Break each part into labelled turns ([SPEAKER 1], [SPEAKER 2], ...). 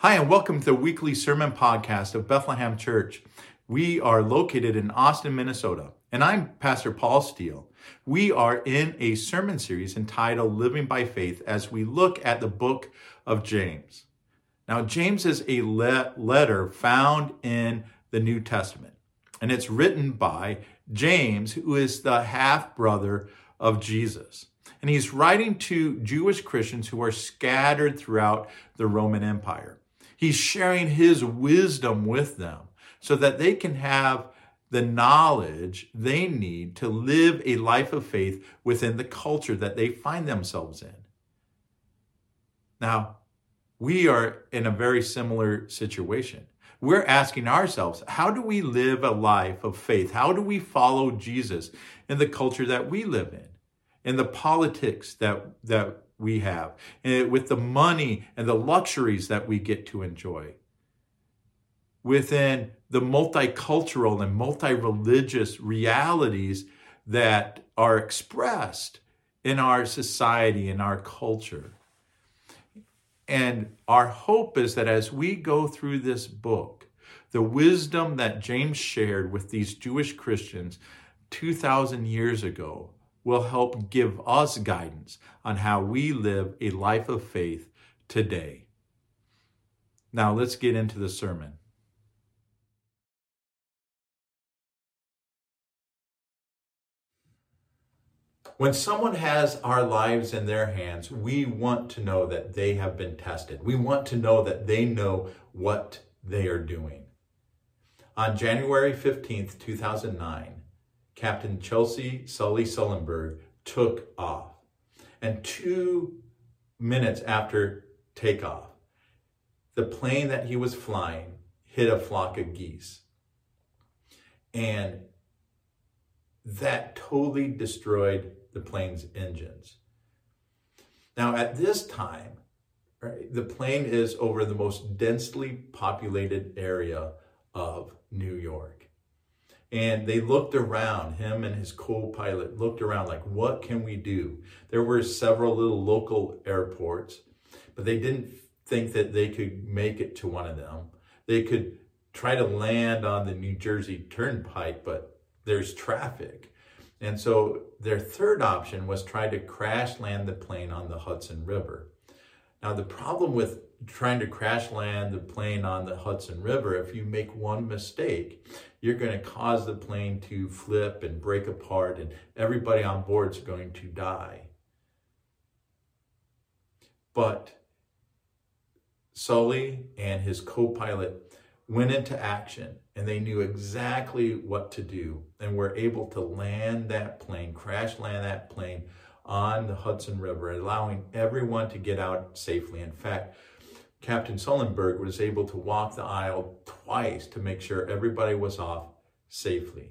[SPEAKER 1] Hi, and welcome to the weekly sermon podcast of Bethlehem Church. We are located in Austin, Minnesota, and I'm Pastor Paul Steele. We are in a sermon series entitled Living by Faith as we look at the book of James. Now, James is a le- letter found in the New Testament, and it's written by James, who is the half brother of Jesus. And he's writing to Jewish Christians who are scattered throughout the Roman Empire. He's sharing his wisdom with them so that they can have the knowledge they need to live a life of faith within the culture that they find themselves in. Now, we are in a very similar situation. We're asking ourselves, how do we live a life of faith? How do we follow Jesus in the culture that we live in, in the politics that, that we have, with the money and the luxuries that we get to enjoy, within the multicultural and multi religious realities that are expressed in our society, in our culture. And our hope is that as we go through this book, the wisdom that James shared with these Jewish Christians 2,000 years ago will help give us guidance on how we live a life of faith today. Now, let's get into the sermon. When someone has our lives in their hands, we want to know that they have been tested. We want to know that they know what they are doing. On January 15th, 2009, Captain Chesley Sully Sullenberg took off. And two minutes after takeoff, the plane that he was flying hit a flock of geese. And that totally destroyed the plane's engines. Now, at this time, right, the plane is over the most densely populated area of New York. And they looked around, him and his co pilot looked around like, what can we do? There were several little local airports, but they didn't think that they could make it to one of them. They could try to land on the New Jersey Turnpike, but there's traffic. And so their third option was try to crash land the plane on the Hudson River. Now, the problem with trying to crash land the plane on the Hudson River, if you make one mistake, you're going to cause the plane to flip and break apart, and everybody on board is going to die. But Sully and his co pilot went into action and they knew exactly what to do and were able to land that plane, crash land that plane on the Hudson River, allowing everyone to get out safely. In fact, Captain Sullenberg was able to walk the aisle twice to make sure everybody was off safely.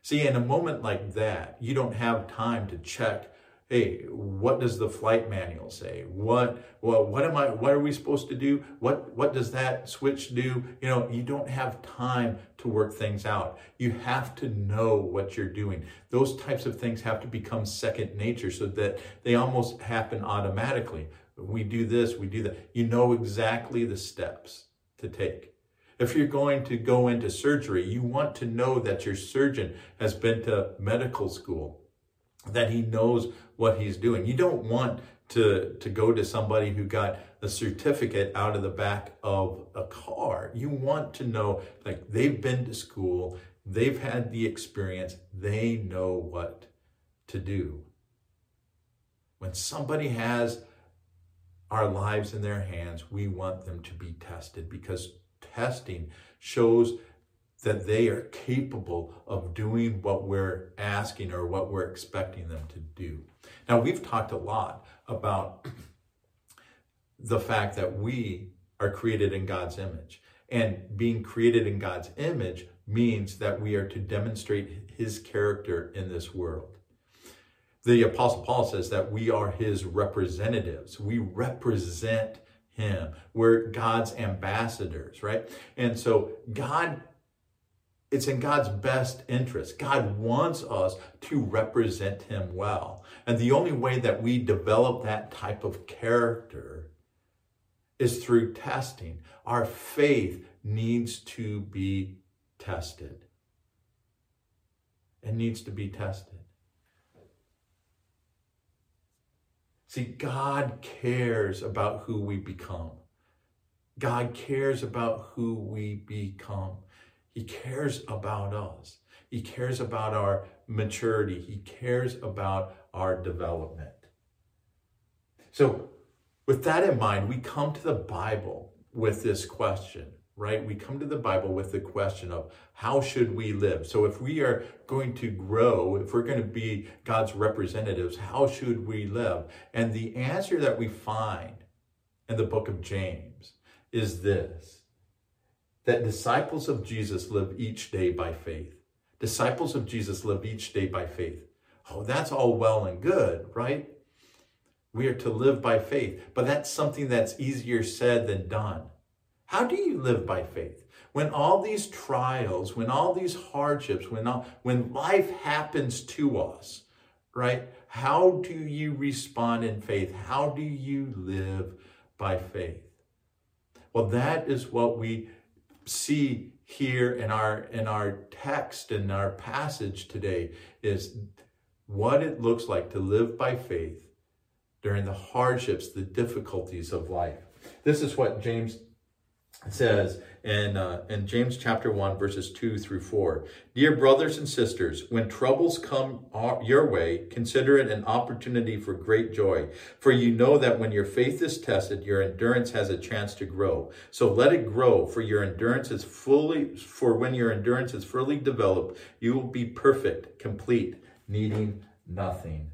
[SPEAKER 1] See, in a moment like that, you don't have time to check hey what does the flight manual say? What well what am i what are we supposed to do? What what does that switch do? You know you don't have time to work things out. You have to know what you're doing. Those types of things have to become second nature so that they almost happen automatically we do this we do that you know exactly the steps to take if you're going to go into surgery, you want to know that your surgeon has been to medical school that he knows what he's doing. You don't want to, to go to somebody who got a certificate out of the back of a car. You want to know, like, they've been to school, they've had the experience, they know what to do. When somebody has our lives in their hands, we want them to be tested because testing shows that they are capable of doing what we're asking or what we're expecting them to do. Now, we've talked a lot about the fact that we are created in God's image. And being created in God's image means that we are to demonstrate his character in this world. The Apostle Paul says that we are his representatives. We represent him. We're God's ambassadors, right? And so God it's in God's best interest. God wants us to represent Him well. And the only way that we develop that type of character is through testing. Our faith needs to be tested. It needs to be tested. See, God cares about who we become. God cares about who we become. He cares about us. He cares about our maturity. He cares about our development. So, with that in mind, we come to the Bible with this question, right? We come to the Bible with the question of how should we live? So, if we are going to grow, if we're going to be God's representatives, how should we live? And the answer that we find in the book of James is this that disciples of Jesus live each day by faith. Disciples of Jesus live each day by faith. Oh, that's all well and good, right? We are to live by faith, but that's something that's easier said than done. How do you live by faith? When all these trials, when all these hardships, when all, when life happens to us, right? How do you respond in faith? How do you live by faith? Well, that is what we see here in our in our text in our passage today is what it looks like to live by faith during the hardships, the difficulties of life. This is what James says in, uh, in James chapter 1, verses 2 through 4. Dear brothers and sisters, when troubles come your way, consider it an opportunity for great joy. For you know that when your faith is tested, your endurance has a chance to grow. So let it grow, for your endurance is fully, for when your endurance is fully developed, you will be perfect, complete, needing nothing.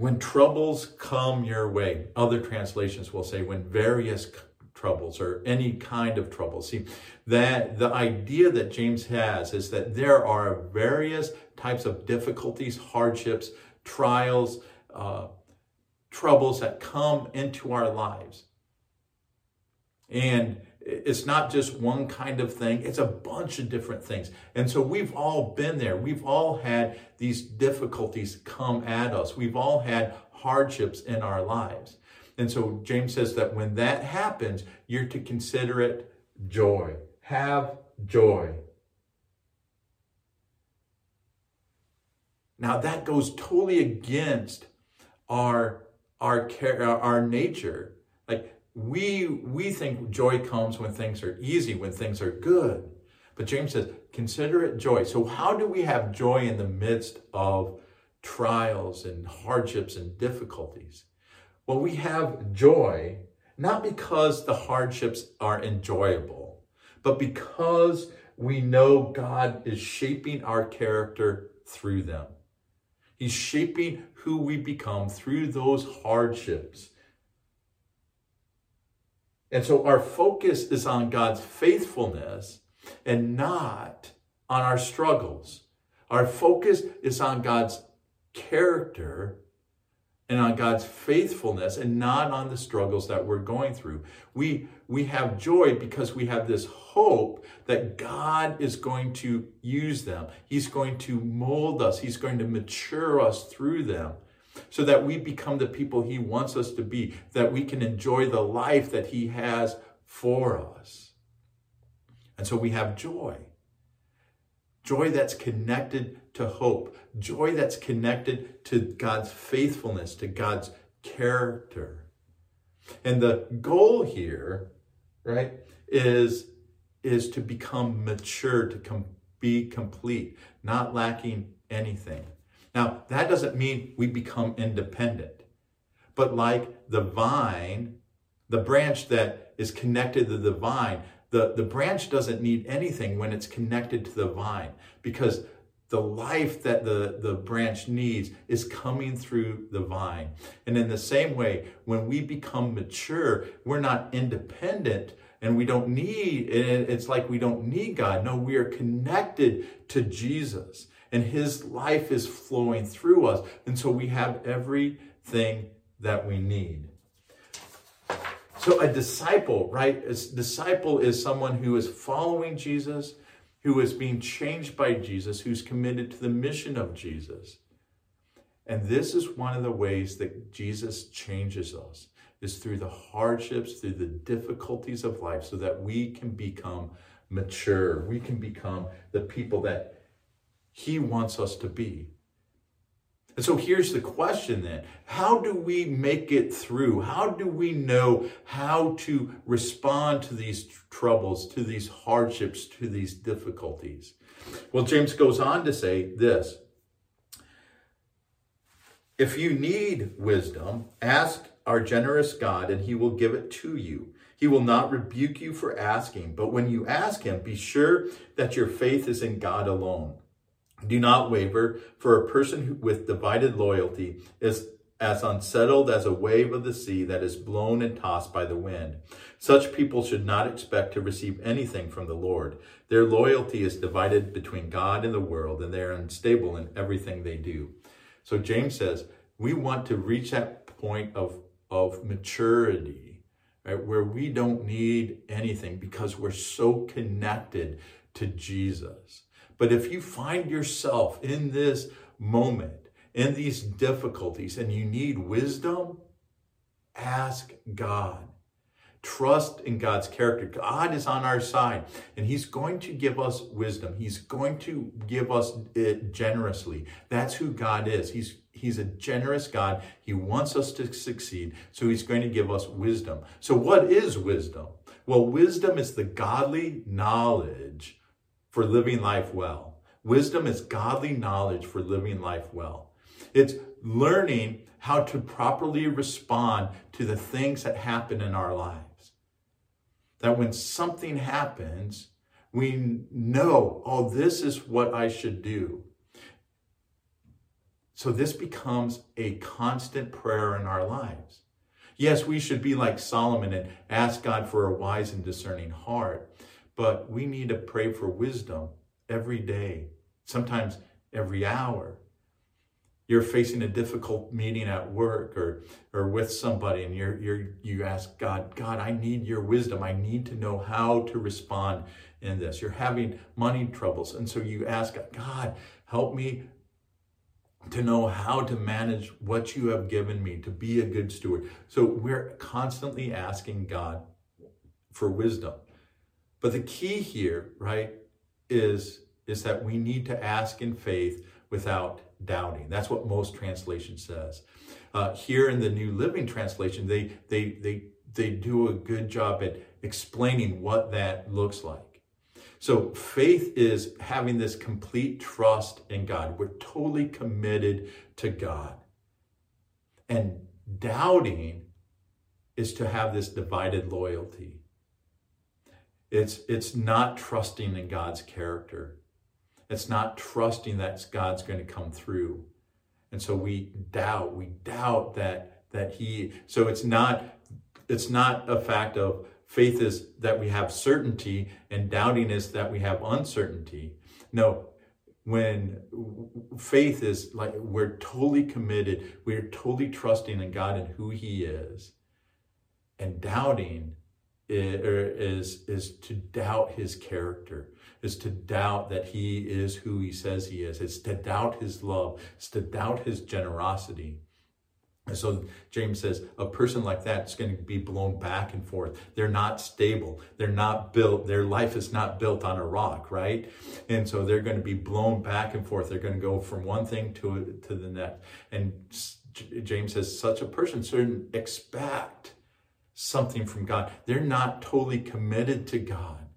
[SPEAKER 1] When troubles come your way, other translations will say when various troubles or any kind of trouble. See, that the idea that James has is that there are various types of difficulties, hardships, trials, uh, troubles that come into our lives. And it's not just one kind of thing, it's a bunch of different things. And so we've all been there. We've all had these difficulties come at us. We've all had hardships in our lives. And so James says that when that happens, you're to consider it joy. Have joy. Now that goes totally against our our care, our nature. Like we we think joy comes when things are easy, when things are good. But James says, consider it joy. So how do we have joy in the midst of trials and hardships and difficulties? Well, we have joy not because the hardships are enjoyable, but because we know God is shaping our character through them. He's shaping who we become through those hardships. And so our focus is on God's faithfulness and not on our struggles. Our focus is on God's character and on God's faithfulness and not on the struggles that we're going through. We, we have joy because we have this hope that God is going to use them. He's going to mold us. He's going to mature us through them so that we become the people He wants us to be, that we can enjoy the life that He has for us. And so we have joy. Joy that's connected to hope. Joy that's connected to God's faithfulness, to God's character. And the goal here, right, is, is to become mature, to com- be complete, not lacking anything. Now, that doesn't mean we become independent. But like the vine, the branch that is connected to the vine, the, the branch doesn't need anything when it's connected to the vine because the life that the, the branch needs is coming through the vine. And in the same way, when we become mature, we're not independent and we don't need, it's like we don't need God. No, we are connected to Jesus and his life is flowing through us. And so we have everything that we need. So a disciple, right? A disciple is someone who is following Jesus, who is being changed by Jesus, who's committed to the mission of Jesus. And this is one of the ways that Jesus changes us. is through the hardships, through the difficulties of life, so that we can become mature. We can become the people that He wants us to be. And so here's the question then How do we make it through? How do we know how to respond to these troubles, to these hardships, to these difficulties? Well, James goes on to say this If you need wisdom, ask our generous God, and he will give it to you. He will not rebuke you for asking, but when you ask him, be sure that your faith is in God alone. Do not waver, for a person with divided loyalty is as unsettled as a wave of the sea that is blown and tossed by the wind. Such people should not expect to receive anything from the Lord. Their loyalty is divided between God and the world, and they are unstable in everything they do. So James says, we want to reach that point of, of maturity, right, where we don't need anything because we're so connected to Jesus. But if you find yourself in this moment, in these difficulties, and you need wisdom, ask God. Trust in God's character. God is on our side and He's going to give us wisdom. He's going to give us it generously. That's who God is. He's He's a generous God. He wants us to succeed. So He's going to give us wisdom. So, what is wisdom? Well, wisdom is the godly knowledge for living life well. Wisdom is godly knowledge for living life well. It's learning how to properly respond to the things that happen in our lives. That when something happens, we know, oh, this is what I should do. So this becomes a constant prayer in our lives. Yes, we should be like Solomon and ask God for a wise and discerning heart, but we need to pray for wisdom every day, sometimes every hour. You're facing a difficult meeting at work or or with somebody and you're you're you ask God, God, I need your wisdom. I need to know how to respond in this. You're having money troubles and so you ask God, help me to know how to manage what you have given me to be a good steward. So we're constantly asking God for wisdom. But the key here, right, is is that we need to ask in faith without doubting. That's what most translation says. Uh, here in the New Living Translation, they they they they do a good job at explaining what that looks like. So faith is having this complete trust in God. We're totally committed to God. And doubting is to have this divided loyalty. It's it's not trusting in God's character. It's not trusting that God's going to come through. And so we doubt, we doubt that that he so it's not it's not a fact of faith is that we have certainty and doubting is that we have uncertainty. No, when faith is like we're totally committed, we're totally trusting in God and who he is. And doubting is, is to doubt his character, is to doubt that he is who he says he is. It's to doubt his love. It's to doubt his generosity. And so James says a person like that is going to be blown back and forth. They're not stable. They're not built. Their life is not built on a rock, right? And so they're going to be blown back and forth. They're going to go from one thing to, to the next. And James says such a person shouldn't expect something from God. They're not totally committed to God.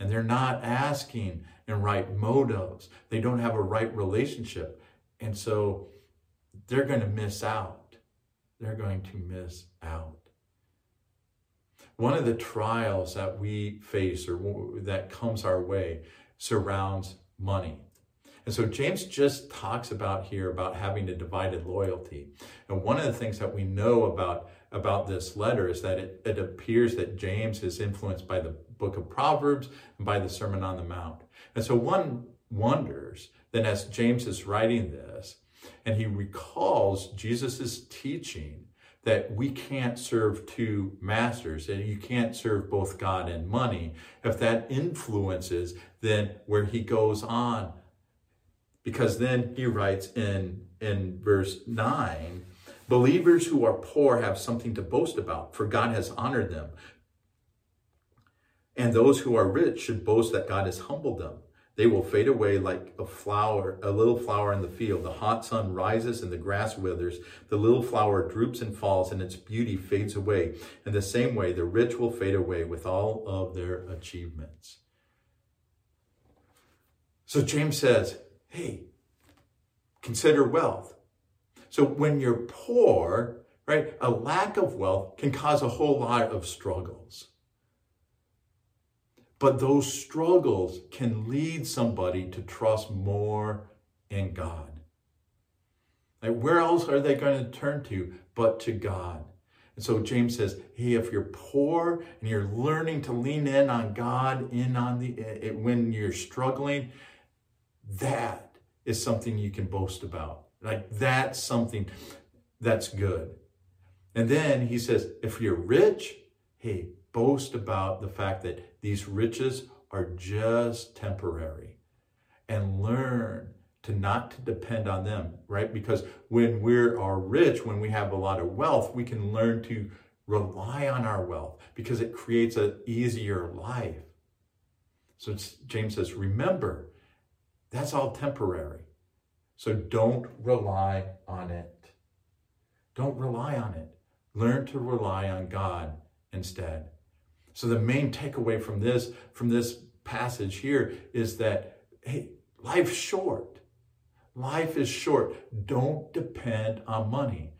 [SPEAKER 1] And they're not asking in right motives. They don't have a right relationship. And so they're going to miss out. They're going to miss out. One of the trials that we face or that comes our way surrounds money. And so James just talks about here about having a divided loyalty. And one of the things that we know about about this letter is that it, it appears that James is influenced by the book of Proverbs and by the Sermon on the Mount. And so one wonders then as James is writing this, and he recalls Jesus' teaching that we can't serve two masters and you can't serve both God and money. If that influences then where he goes on, because then he writes in, in verse 9, Believers who are poor have something to boast about, for God has honored them. And those who are rich should boast that God has humbled them. They will fade away like a flower, a little flower in the field. The hot sun rises and the grass withers. The little flower droops and falls, and its beauty fades away. In the same way, the rich will fade away with all of their achievements. So James says, hey, consider wealth. So when you're poor, right, a lack of wealth can cause a whole lot of struggles. But those struggles can lead somebody to trust more in God. Like where else are they going to turn to but to God? And so James says, hey, if you're poor and you're learning to lean in on God, in on the it, when you're struggling, that is something you can boast about. Like that's something that's good. And then he says, if you're rich, hey, boast about the fact that these riches are just temporary and learn to not to depend on them, right? Because when we are rich, when we have a lot of wealth, we can learn to rely on our wealth because it creates an easier life. So James says, remember, that's all temporary. So don't rely on it. Don't rely on it. Learn to rely on God instead. So the main takeaway from this from this passage here is that hey, life's short. Life is short. Don't depend on money.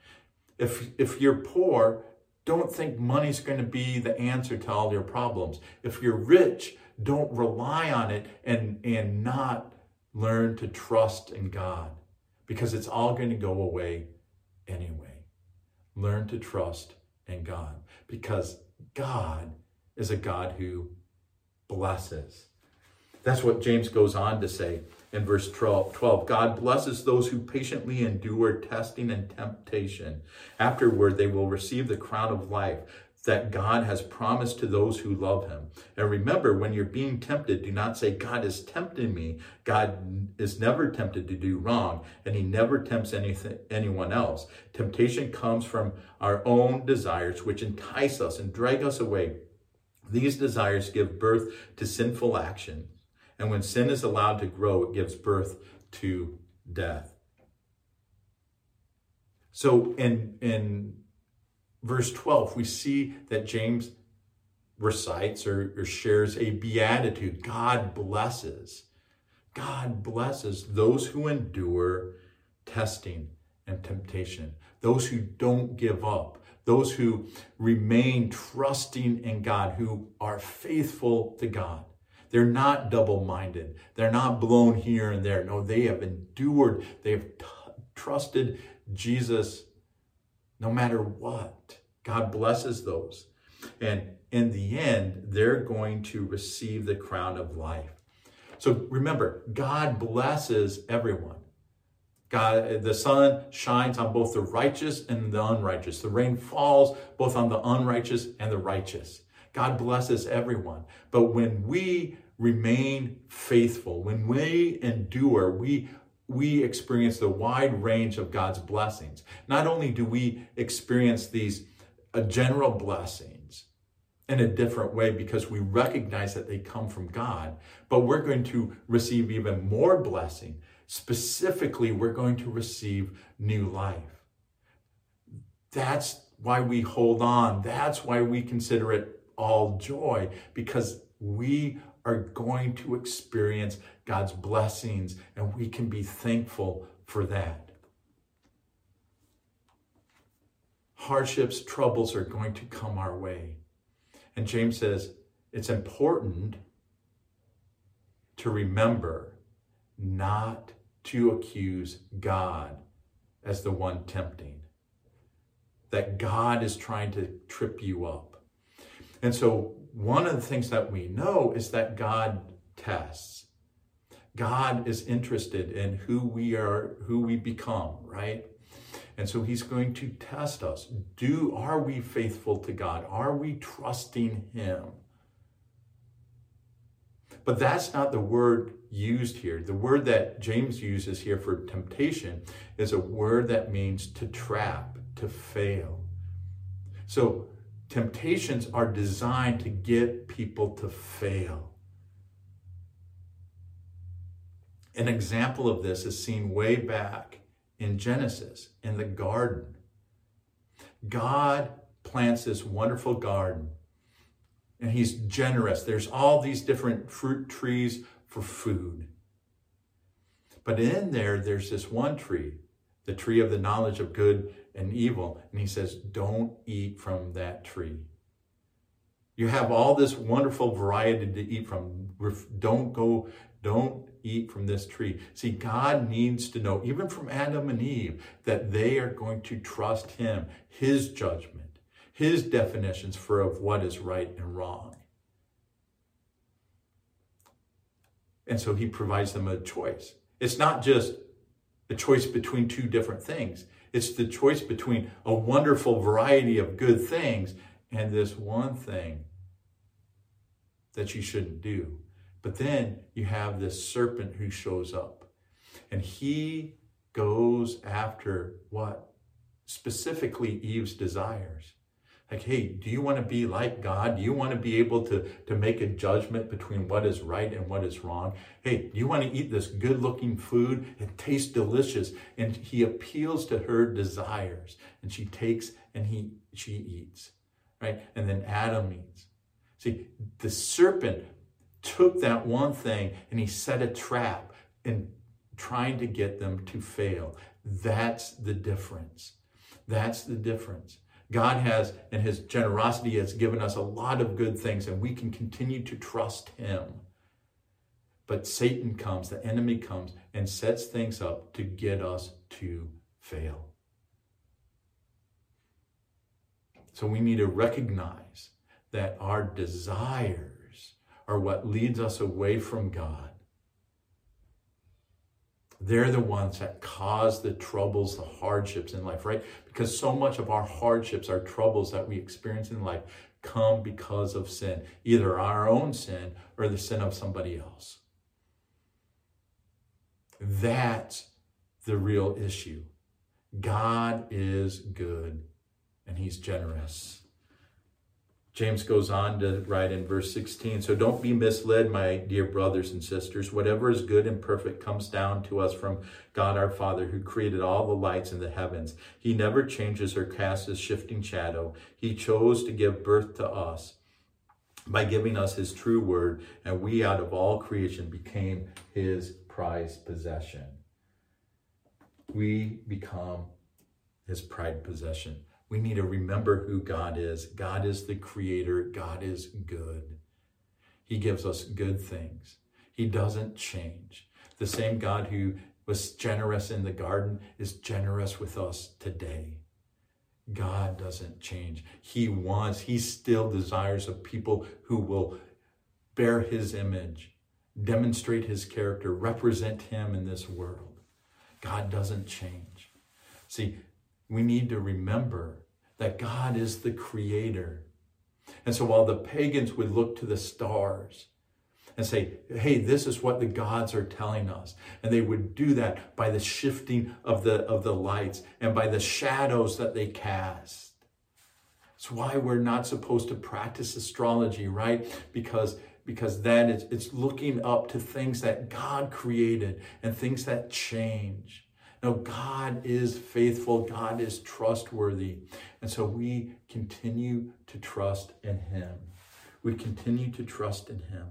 [SPEAKER 1] If if you're poor, don't think money's going to be the answer to all your problems. If you're rich, don't rely on it and and not learn to trust in God because it's all going to go away anyway. Learn to trust in God because God is a God who blesses. That's what James goes on to say in verse 12, 12. God blesses those who patiently endure testing and temptation. Afterward, they will receive the crown of life that God has promised to those who love him. And remember, when you're being tempted, do not say, God is tempting me. God is never tempted to do wrong, and he never tempts anything, anyone else. Temptation comes from our own desires, which entice us and drag us away these desires give birth to sinful action. And when sin is allowed to grow, it gives birth to death. So in, in verse 12, we see that James recites or, or shares a beatitude. God blesses. God blesses those who endure testing and temptation, those who don't give up, those who remain trusting in God, who are faithful to God. They're not double minded. They're not blown here and there. No, they have endured. They have t- trusted Jesus no matter what. God blesses those. And in the end, they're going to receive the crown of life. So remember, God blesses everyone. God, the sun shines on both the righteous and the unrighteous. The rain falls both on the unrighteous and the righteous. God blesses everyone. But when we remain faithful, when we endure, we we experience the wide range of God's blessings. Not only do we experience these uh, general blessings in a different way because we recognize that they come from God, but we're going to receive even more blessing Specifically, we're going to receive new life. That's why we hold on. That's why we consider it all joy, because we are going to experience God's blessings and we can be thankful for that. Hardships, troubles are going to come our way. And James says it's important to remember not to accuse God as the one tempting. That God is trying to trip you up. And so, one of the things that we know is that God tests. God is interested in who we are, who we become, right? And so he's going to test us. Do are we faithful to God? Are we trusting him? But that's not the word used here. The word that James uses here for temptation is a word that means to trap, to fail. So, temptations are designed to get people to fail. An example of this is seen way back in Genesis, in the garden. God plants this wonderful garden and he's generous. There's all these different fruit trees for food. But in there, there's this one tree, the tree of the knowledge of good and evil. And he says, Don't eat from that tree. You have all this wonderful variety to eat from. Don't go, don't eat from this tree. See, God needs to know, even from Adam and Eve, that they are going to trust Him, His judgment, His definitions for of what is right and wrong. And so He provides them a choice. It's not just a choice between two different things. It's the choice between a wonderful variety of good things and this one thing that you shouldn't do. But then you have this serpent who shows up and he goes after what? Specifically, Eve's desires. Like, hey, do you want to be like God? Do you want to be able to, to make a judgment between what is right and what is wrong? Hey, do you want to eat this good looking food? It tastes delicious. And he appeals to her desires. And she takes and he she eats. Right? And then Adam eats. See, the serpent took that one thing and he set a trap in trying to get them to fail. That's the difference. That's the difference. God has, in his generosity, has given us a lot of good things, and we can continue to trust him. But Satan comes, the enemy comes, and sets things up to get us to fail. So we need to recognize that our desires are what leads us away from God they're the ones that cause the troubles, the hardships in life, right? Because so much of our hardships, our troubles that we experience in life come because of sin, either our own sin or the sin of somebody else. That's the real issue. God is good and he's generous. James goes on to write in verse 16 So don't be misled, my dear brothers and sisters. Whatever is good and perfect comes down to us from God our Father, who created all the lights in the heavens. He never changes or casts a shifting shadow. He chose to give birth to us by giving us his true word, and we out of all creation became his prized possession. We become his prized possession. We need to remember who God is. God is the creator. God is good. He gives us good things. He doesn't change. The same God who was generous in the garden is generous with us today. God doesn't change. He wants, he still desires of people who will bear his image, demonstrate his character, represent him in this world. God doesn't change. See, we need to remember that God is the creator. And so while the pagans would look to the stars and say, hey, this is what the gods are telling us, and they would do that by the shifting of the, of the lights and by the shadows that they cast. That's why we're not supposed to practice astrology, right? Because because then it's, it's looking up to things that God created and things that change. No, God is faithful. God is trustworthy. And so we continue to trust in Him. We continue to trust in Him.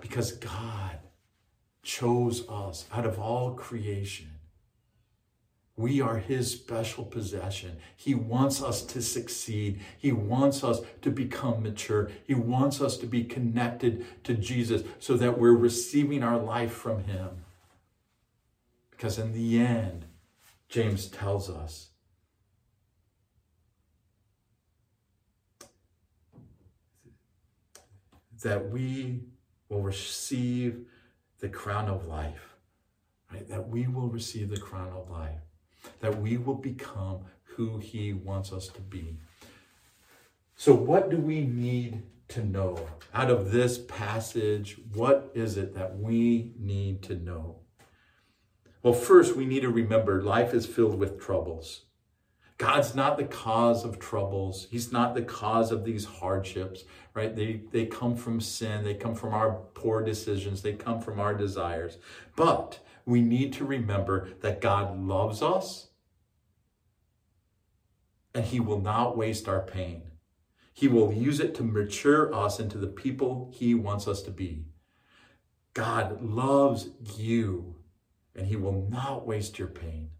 [SPEAKER 1] Because God chose us out of all creation we are his special possession. He wants us to succeed. He wants us to become mature. He wants us to be connected to Jesus so that we're receiving our life from him. Because in the end, James tells us that we will receive the crown of life, right? That we will receive the crown of life that we will become who He wants us to be. So, what do we need to know out of this passage? What is it that we need to know? Well, first, we need to remember life is filled with troubles. God's not the cause of troubles. He's not the cause of these hardships, right? They, they come from sin. They come from our poor decisions. They come from our desires. But we need to remember that God loves us and He will not waste our pain. He will use it to mature us into the people He wants us to be. God loves you and He will not waste your pain.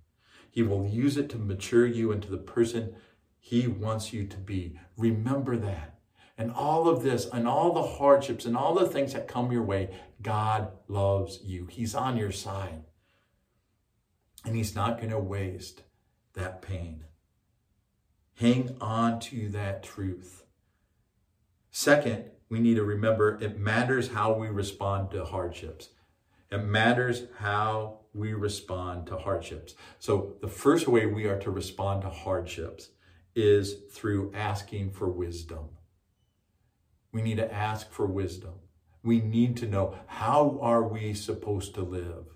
[SPEAKER 1] He will use it to mature you into the person He wants you to be. Remember that. And all of this, and all the hardships, and all the things that come your way, God loves you. He's on your side. And He's not going to waste that pain. Hang on to that truth. Second, we need to remember it matters how we respond to hardships. It matters how we respond to hardships. So, the first way we are to respond to hardships is through asking for wisdom. We need to ask for wisdom. We need to know how are we supposed to live?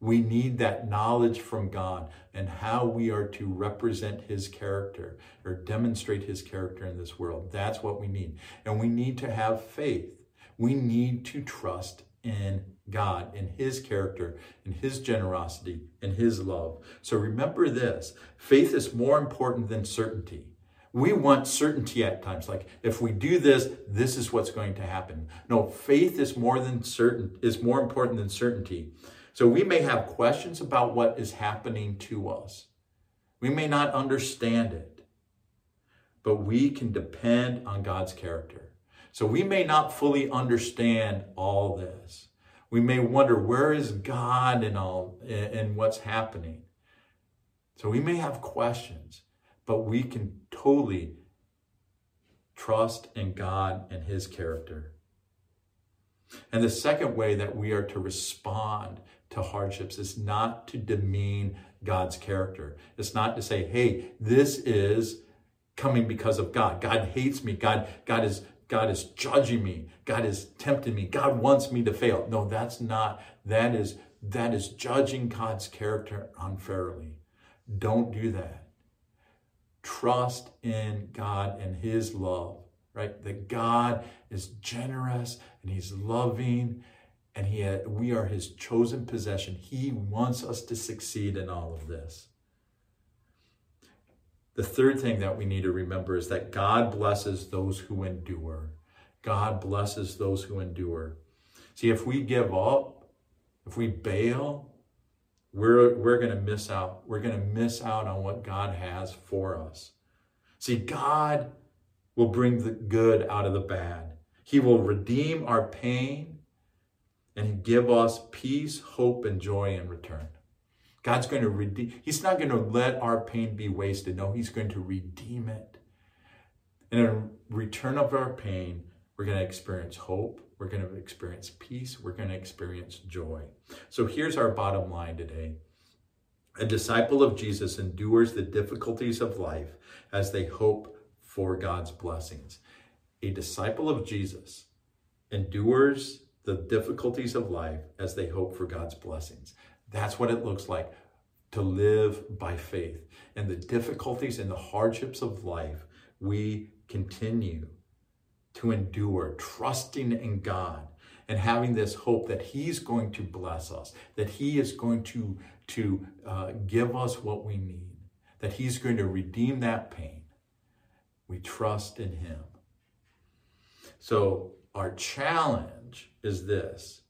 [SPEAKER 1] We need that knowledge from God and how we are to represent his character or demonstrate his character in this world. That's what we need. And we need to have faith. We need to trust in God, in his character, in his generosity, in his love. So remember this faith is more important than certainty. We want certainty at times, like if we do this, this is what's going to happen. No, faith is more than certain, is more important than certainty. So we may have questions about what is happening to us. We may not understand it, but we can depend on God's character. So we may not fully understand all this. We may wonder where is God in all and what's happening. So we may have questions, but we can totally trust in God and his character. And the second way that we are to respond to hardships is not to demean God's character. It's not to say, hey, this is coming because of God. God hates me. God, God is God is judging me. God is tempting me. God wants me to fail. No, that's not. That is that is judging God's character unfairly. Don't do that. Trust in God and his love, right? That God is generous and he's loving and he we are his chosen possession. He wants us to succeed in all of this. The third thing that we need to remember is that God blesses those who endure. God blesses those who endure. See, if we give up, if we bail, we're, we're going to miss out. We're going to miss out on what God has for us. See, God will bring the good out of the bad. He will redeem our pain and give us peace, hope, and joy in return. God's going to redeem. He's not going to let our pain be wasted. No, He's going to redeem it. And in return of our pain, we're going to experience hope. We're going to experience peace. We're going to experience joy. So here's our bottom line today. A disciple of Jesus endures the difficulties of life as they hope for God's blessings. A disciple of Jesus endures the difficulties of life as they hope for God's blessings. That's what it looks like to live by faith. And the difficulties and the hardships of life, we continue to endure, trusting in God and having this hope that He's going to bless us, that He is going to, to uh, give us what we need, that He's going to redeem that pain. We trust in Him. So, our challenge is this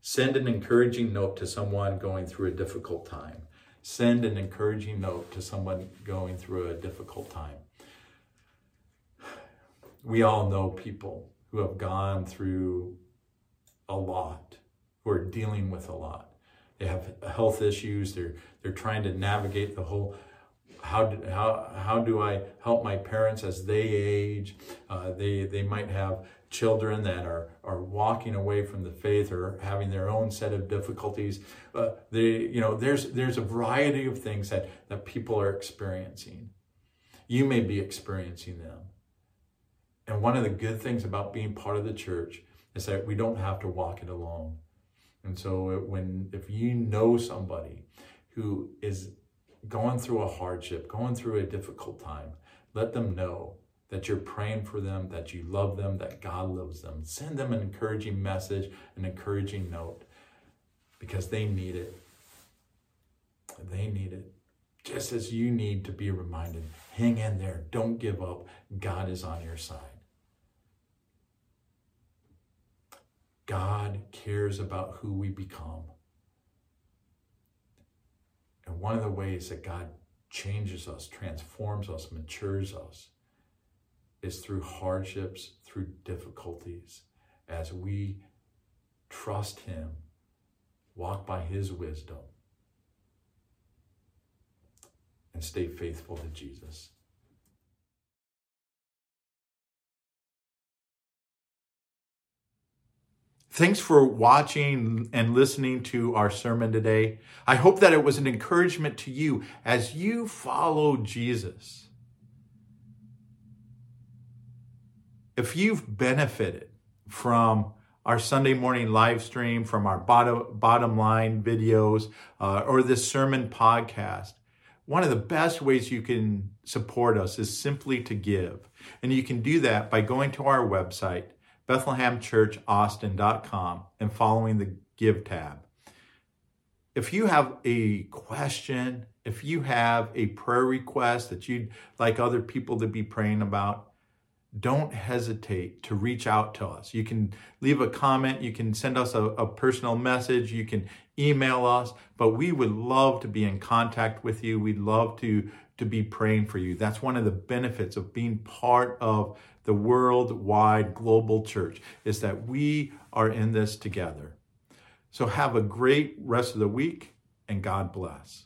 [SPEAKER 1] Send an encouraging note to someone going through a difficult time. Send an encouraging note to someone going through a difficult time. We all know people who have gone through a lot, who are dealing with a lot. They have health issues. They're they're trying to navigate the whole how do, how how do I help my parents as they age? Uh, they they might have children that are, are walking away from the faith or having their own set of difficulties. Uh, they, you know, there's, there's a variety of things that, that people are experiencing. You may be experiencing them. And one of the good things about being part of the church is that we don't have to walk it alone. And so when if you know somebody who is going through a hardship, going through a difficult time, let them know that you're praying for them, that you love them, that God loves them. Send them an encouraging message, an encouraging note, because they need it. They need it. Just as you need to be reminded hang in there, don't give up. God is on your side. God cares about who we become. And one of the ways that God changes us, transforms us, matures us is through hardships, through difficulties, as we trust Him, walk by His wisdom, and stay faithful to Jesus. Thanks for watching and listening to our sermon today. I hope that it was an encouragement to you as you follow Jesus. If you've benefited from our Sunday morning live stream, from our bottom, bottom line videos, uh, or this sermon podcast, one of the best ways you can support us is simply to give. And you can do that by going to our website, BethlehemChurchAustin.com, and following the Give tab. If you have a question, if you have a prayer request that you'd like other people to be praying about, don't hesitate to reach out to us. You can leave a comment, you can send us a, a, personal message, you can email us, but we would love to be in contact with you. We'd love to, to be praying for you. That's one of the benefits of being part of the worldwide global church is that we are in this together. So have a great rest of the week and God bless.